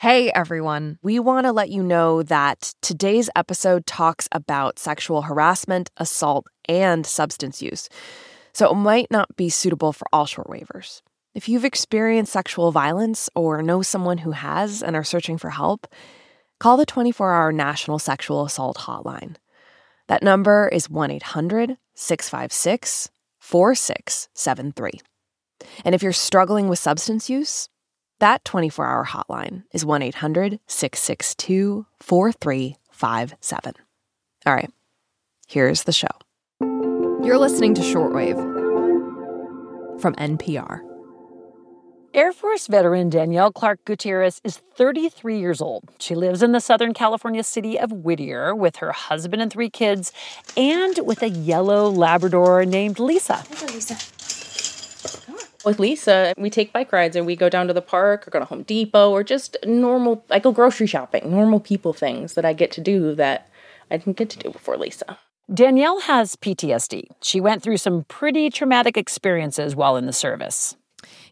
Hey everyone, we want to let you know that today's episode talks about sexual harassment, assault, and substance use. So it might not be suitable for all Shortwavers. If you've experienced sexual violence or know someone who has and are searching for help, call the 24 hour National Sexual Assault Hotline. That number is 1 800 656 4673. And if you're struggling with substance use, that 24 hour hotline is 1 800 662 4357. All right, here's the show. You're listening to Shortwave from NPR. Air Force veteran Danielle Clark Gutierrez is 33 years old. She lives in the Southern California city of Whittier with her husband and three kids and with a yellow Labrador named Lisa. Hi, Lisa. With Lisa, we take bike rides and we go down to the park or go to Home Depot or just normal, I go grocery shopping, normal people things that I get to do that I didn't get to do before Lisa. Danielle has PTSD. She went through some pretty traumatic experiences while in the service.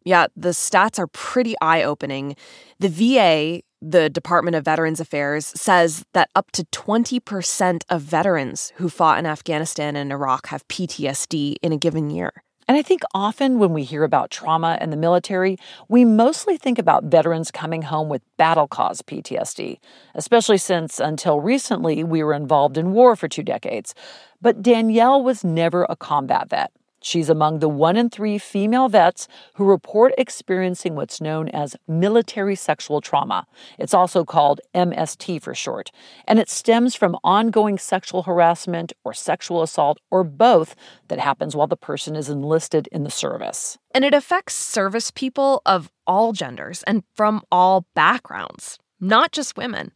Yeah, the stats are pretty eye opening. The VA, the Department of Veterans Affairs, says that up to 20% of veterans who fought in Afghanistan and Iraq have PTSD in a given year. And I think often when we hear about trauma in the military, we mostly think about veterans coming home with battle cause PTSD, especially since until recently we were involved in war for two decades. But Danielle was never a combat vet. She's among the one in three female vets who report experiencing what's known as military sexual trauma. It's also called MST for short, and it stems from ongoing sexual harassment or sexual assault or both that happens while the person is enlisted in the service. And it affects service people of all genders and from all backgrounds, not just women.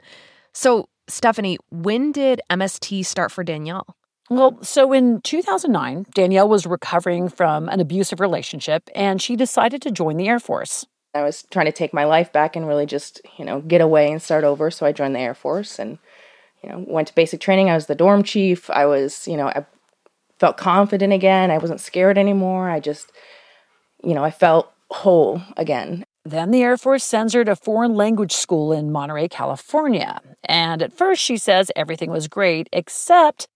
So, Stephanie, when did MST start for Danielle? Well, so in 2009, Danielle was recovering from an abusive relationship and she decided to join the Air Force. I was trying to take my life back and really just, you know, get away and start over. So I joined the Air Force and, you know, went to basic training. I was the dorm chief. I was, you know, I felt confident again. I wasn't scared anymore. I just, you know, I felt whole again. Then the Air Force sends her to foreign language school in Monterey, California. And at first, she says everything was great, except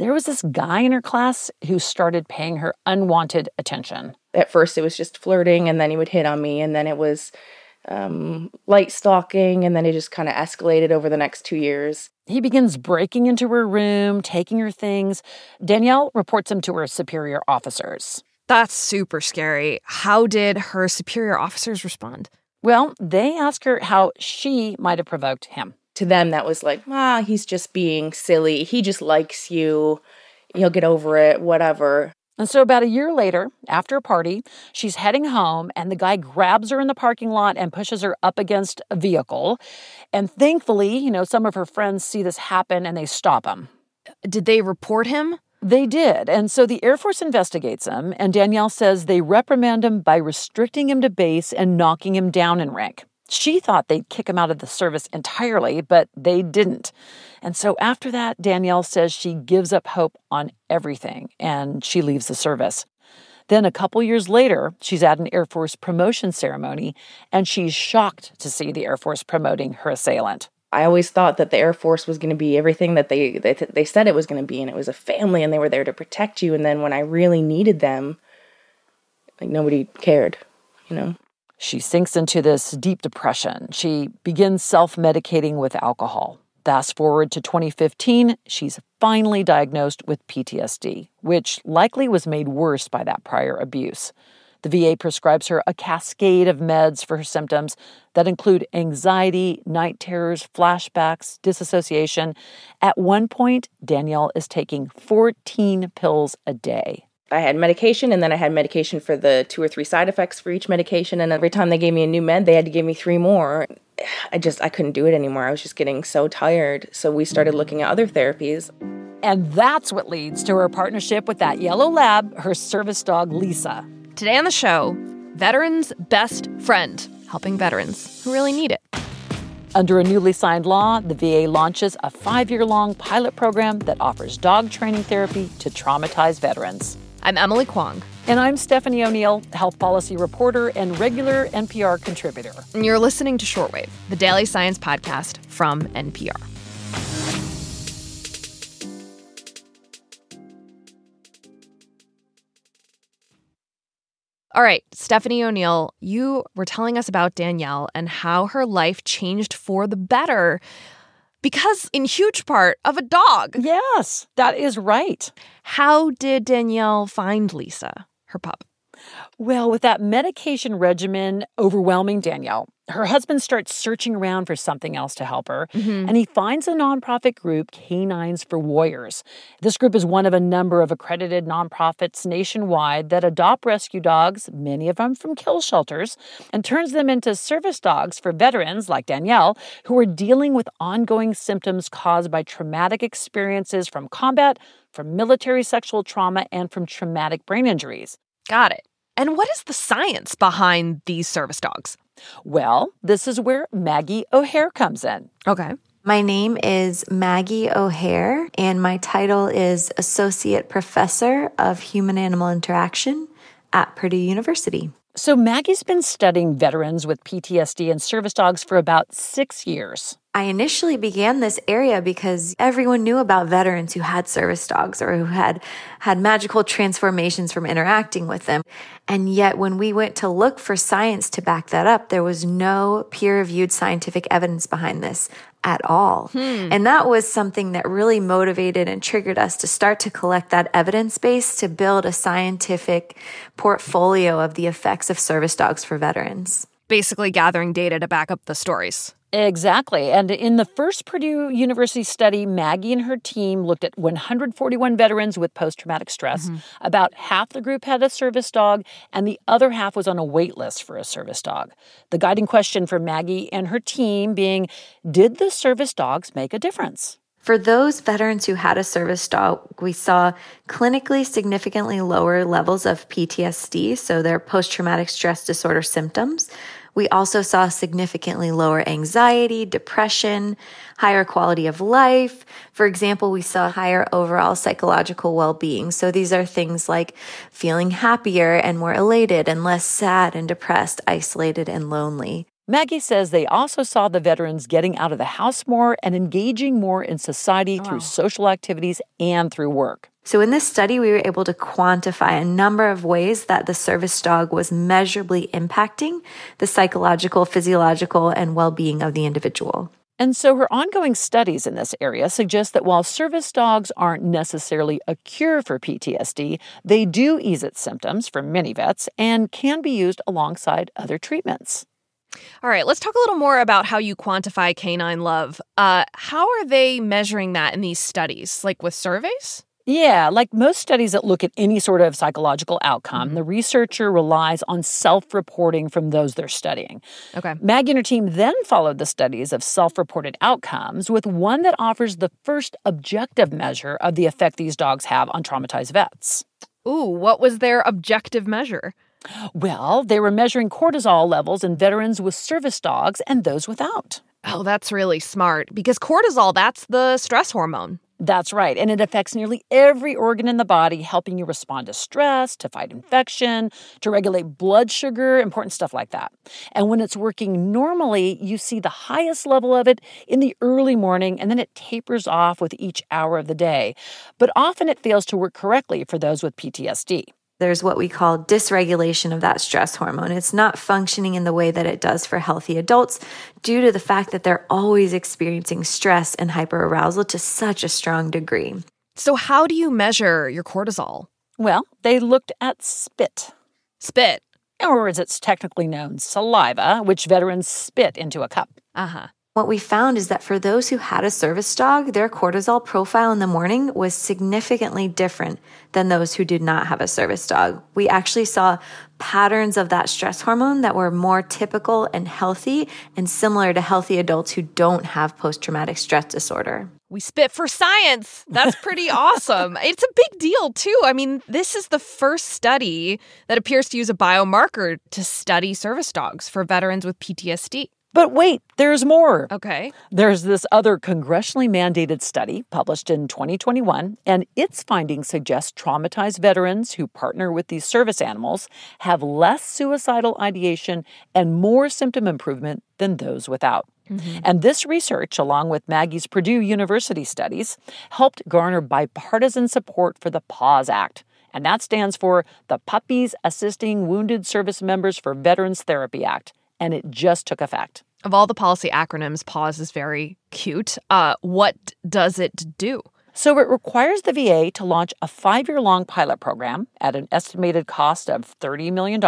there was this guy in her class who started paying her unwanted attention. At first, it was just flirting, and then he would hit on me, and then it was um, light stalking, and then it just kind of escalated over the next two years. He begins breaking into her room, taking her things. Danielle reports him to her superior officers. That's super scary. How did her superior officers respond? Well, they ask her how she might have provoked him to them that was like, ah, he's just being silly. He just likes you. He'll get over it, whatever. And so, about a year later, after a party, she's heading home, and the guy grabs her in the parking lot and pushes her up against a vehicle. And thankfully, you know, some of her friends see this happen and they stop him. Did they report him? They did. And so the Air Force investigates him, and Danielle says they reprimand him by restricting him to base and knocking him down in rank. She thought they'd kick him out of the service entirely, but they didn't. And so after that, Danielle says she gives up hope on everything and she leaves the service. Then a couple years later, she's at an Air Force promotion ceremony and she's shocked to see the Air Force promoting her assailant. I always thought that the Air Force was going to be everything that they, they they said it was going to be, and it was a family, and they were there to protect you. And then when I really needed them, like nobody cared, you know. She sinks into this deep depression. She begins self medicating with alcohol. Fast forward to 2015, she's finally diagnosed with PTSD, which likely was made worse by that prior abuse. The VA prescribes her a cascade of meds for her symptoms that include anxiety, night terrors, flashbacks, disassociation. At one point, Danielle is taking 14 pills a day. I had medication and then I had medication for the two or three side effects for each medication. And every time they gave me a new med, they had to give me three more. I just, I couldn't do it anymore. I was just getting so tired. So we started looking at other therapies. And that's what leads to her partnership with that yellow lab, her service dog, Lisa. Today on the show, veterans' best friend, helping veterans who really need it. Under a newly signed law, the VA launches a five year long pilot program that offers dog training therapy to traumatized veterans. I'm Emily Kwong. And I'm Stephanie O'Neill, health policy reporter and regular NPR contributor. And you're listening to Shortwave, the daily science podcast from NPR. All right, Stephanie O'Neill, you were telling us about Danielle and how her life changed for the better because, in huge part, of a dog. Yes, that is right. How did Danielle find Lisa, her pup? Well, with that medication regimen overwhelming Danielle, her husband starts searching around for something else to help her, mm-hmm. and he finds a nonprofit group, K9s For Warriors. This group is one of a number of accredited nonprofits nationwide that adopt rescue dogs, many of them from kill shelters, and turns them into service dogs for veterans like Danielle who are dealing with ongoing symptoms caused by traumatic experiences from combat, from military sexual trauma, and from traumatic brain injuries. Got it. And what is the science behind these service dogs? Well, this is where Maggie O'Haire comes in. Okay. My name is Maggie O'Haire, and my title is Associate Professor of Human Animal Interaction at Purdue University. So, Maggie's been studying veterans with PTSD and service dogs for about six years. I initially began this area because everyone knew about veterans who had service dogs or who had had magical transformations from interacting with them. And yet when we went to look for science to back that up, there was no peer reviewed scientific evidence behind this at all. Hmm. And that was something that really motivated and triggered us to start to collect that evidence base to build a scientific portfolio of the effects of service dogs for veterans. Basically gathering data to back up the stories. Exactly. And in the first Purdue University study, Maggie and her team looked at 141 veterans with post traumatic stress. Mm-hmm. About half the group had a service dog, and the other half was on a wait list for a service dog. The guiding question for Maggie and her team being Did the service dogs make a difference? For those veterans who had a service dog, we saw clinically significantly lower levels of PTSD, so their post traumatic stress disorder symptoms. We also saw significantly lower anxiety, depression, higher quality of life. For example, we saw higher overall psychological well being. So these are things like feeling happier and more elated and less sad and depressed, isolated and lonely. Maggie says they also saw the veterans getting out of the house more and engaging more in society through social activities and through work. So, in this study, we were able to quantify a number of ways that the service dog was measurably impacting the psychological, physiological, and well being of the individual. And so her ongoing studies in this area suggest that while service dogs aren't necessarily a cure for PTSD, they do ease its symptoms for many vets and can be used alongside other treatments. All right, let's talk a little more about how you quantify canine love. Uh, how are they measuring that in these studies, like with surveys? Yeah, like most studies that look at any sort of psychological outcome, mm-hmm. the researcher relies on self reporting from those they're studying. Okay. Maggie and her team then followed the studies of self reported outcomes with one that offers the first objective measure of the effect these dogs have on traumatized vets. Ooh, what was their objective measure? Well, they were measuring cortisol levels in veterans with service dogs and those without. Oh, that's really smart because cortisol, that's the stress hormone. That's right. And it affects nearly every organ in the body, helping you respond to stress, to fight infection, to regulate blood sugar, important stuff like that. And when it's working normally, you see the highest level of it in the early morning, and then it tapers off with each hour of the day. But often it fails to work correctly for those with PTSD there's what we call dysregulation of that stress hormone. It's not functioning in the way that it does for healthy adults due to the fact that they're always experiencing stress and hyperarousal to such a strong degree. So, how do you measure your cortisol? Well, they looked at spit. Spit? Or as it's technically known, saliva, which veterans spit into a cup. Uh huh. What we found is that for those who had a service dog, their cortisol profile in the morning was significantly different than those who did not have a service dog. We actually saw patterns of that stress hormone that were more typical and healthy and similar to healthy adults who don't have post traumatic stress disorder. We spit for science. That's pretty awesome. It's a big deal, too. I mean, this is the first study that appears to use a biomarker to study service dogs for veterans with PTSD. But wait, there's more. Okay. There's this other congressionally mandated study published in 2021, and its findings suggest traumatized veterans who partner with these service animals have less suicidal ideation and more symptom improvement than those without. Mm-hmm. And this research, along with Maggie's Purdue University studies, helped garner bipartisan support for the PAWS Act. And that stands for the Puppies Assisting Wounded Service Members for Veterans Therapy Act and it just took effect. Of all the policy acronyms, PAWS is very cute. Uh, what does it do? So it requires the VA to launch a five year long pilot program at an estimated cost of $30 million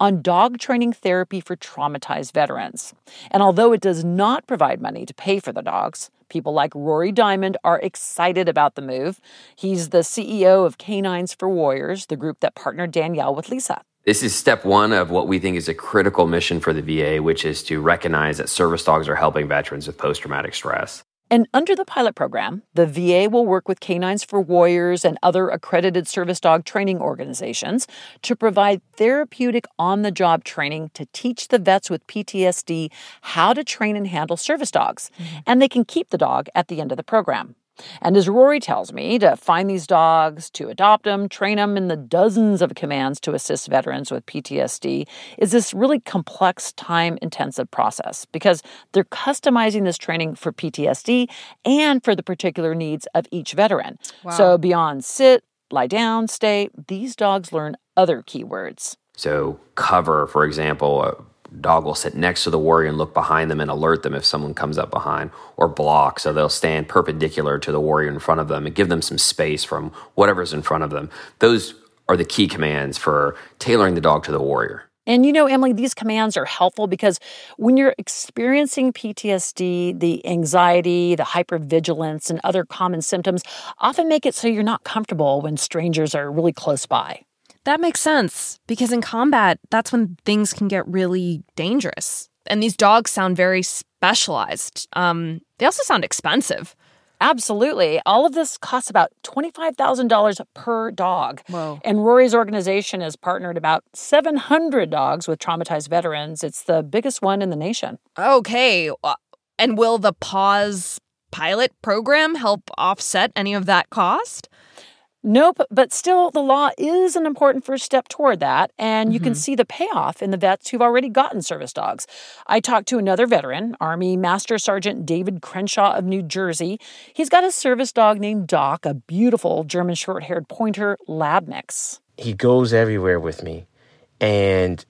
on dog training therapy for traumatized veterans. And although it does not provide money to pay for the dogs, people like Rory Diamond are excited about the move. He's the CEO of K9s For Warriors, the group that partnered Danielle with Lisa. This is step one of what we think is a critical mission for the VA, which is to recognize that service dogs are helping veterans with post traumatic stress. And under the pilot program, the VA will work with K9s For Warriors and other accredited service dog training organizations to provide therapeutic on the job training to teach the vets with PTSD how to train and handle service dogs. Mm-hmm. And they can keep the dog at the end of the program. And as Rory tells me, to find these dogs, to adopt them, train them in the dozens of commands to assist veterans with PTSD is this really complex, time intensive process because they're customizing this training for PTSD and for the particular needs of each veteran. Wow. So beyond sit, lie down, stay, these dogs learn other keywords. So, cover, for example, uh, dog will sit next to the warrior and look behind them and alert them if someone comes up behind or block so they'll stand perpendicular to the warrior in front of them and give them some space from whatever's in front of them. Those are the key commands for tailoring the dog to the warrior. And you know, Emily, these commands are helpful because when you're experiencing PTSD, the anxiety, the hypervigilance, and other common symptoms often make it so you're not comfortable when strangers are really close by. That makes sense because in combat, that's when things can get really dangerous. And these dogs sound very specialized. Um, they also sound expensive. Absolutely. All of this costs about $25,000 per dog. Whoa. And Rory's organization has partnered about 700 dogs with traumatized veterans. It's the biggest one in the nation. Okay. Uh, and will the PAWS pilot program help offset any of that cost? Nope, but still, the law is an important first step toward that. And you mm-hmm. can see the payoff in the vets who've already gotten service dogs. I talked to another veteran, Army Master Sergeant David Crenshaw of New Jersey. He's got a service dog named Doc, a beautiful German short haired pointer lab mix. He goes everywhere with me. And,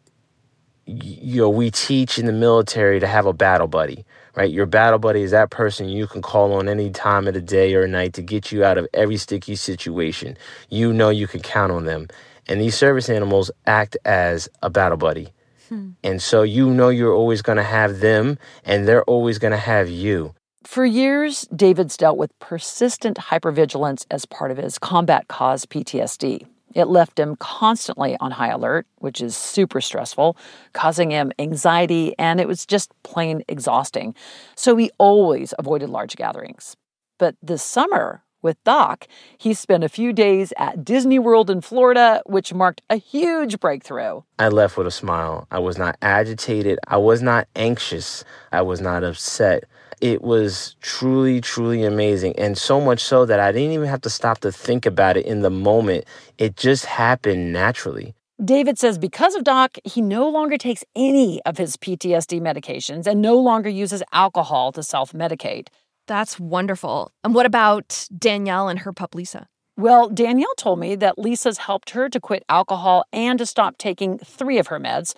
you know, we teach in the military to have a battle buddy right? Your battle buddy is that person you can call on any time of the day or night to get you out of every sticky situation. You know you can count on them. And these service animals act as a battle buddy. Hmm. And so you know you're always going to have them and they're always going to have you. For years, David's dealt with persistent hypervigilance as part of his combat cause PTSD. It left him constantly on high alert, which is super stressful, causing him anxiety, and it was just plain exhausting. So he always avoided large gatherings. But this summer, with Doc, he spent a few days at Disney World in Florida, which marked a huge breakthrough. I left with a smile. I was not agitated. I was not anxious. I was not upset. It was truly, truly amazing. And so much so that I didn't even have to stop to think about it in the moment. It just happened naturally. David says because of Doc, he no longer takes any of his PTSD medications and no longer uses alcohol to self medicate. That's wonderful. And what about Danielle and her pup Lisa? Well, Danielle told me that Lisa's helped her to quit alcohol and to stop taking three of her meds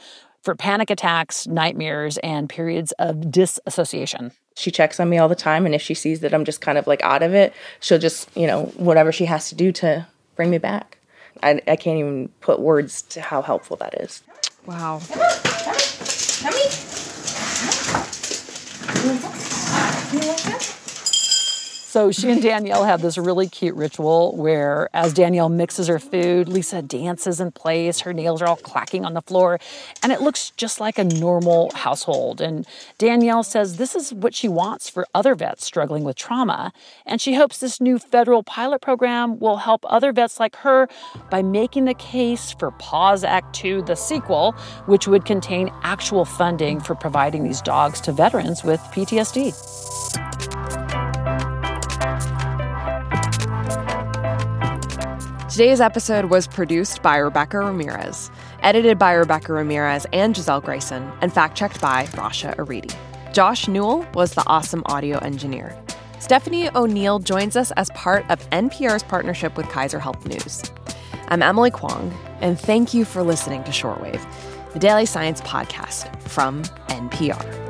for panic attacks, nightmares, and periods of disassociation. She checks on me all the time and if she sees that i'm just kind of like out of it she'll just you know whatever she has to do to bring me back. I, I can't even put words to how helpful that is. Wow. Come on, come on, come on. So she and Danielle have this really cute ritual where, as Danielle mixes her food, Lisa dances in place. Her nails are all clacking on the floor, and it looks just like a normal household. And Danielle says this is what she wants for other vets struggling with trauma. And she hopes this new federal pilot program will help other vets like her by making the case for Paws Act 2, the sequel, which would contain actual funding for providing these dogs to veterans with PTSD. Today's episode was produced by Rebecca Ramirez, edited by Rebecca Ramirez and Gisele Grayson, and fact checked by Rasha Aridi. Josh Newell was the awesome audio engineer. Stephanie O'Neill joins us as part of NPR's partnership with Kaiser Health News. I'm Emily Kwong, and thank you for listening to Shortwave, the daily science podcast from NPR.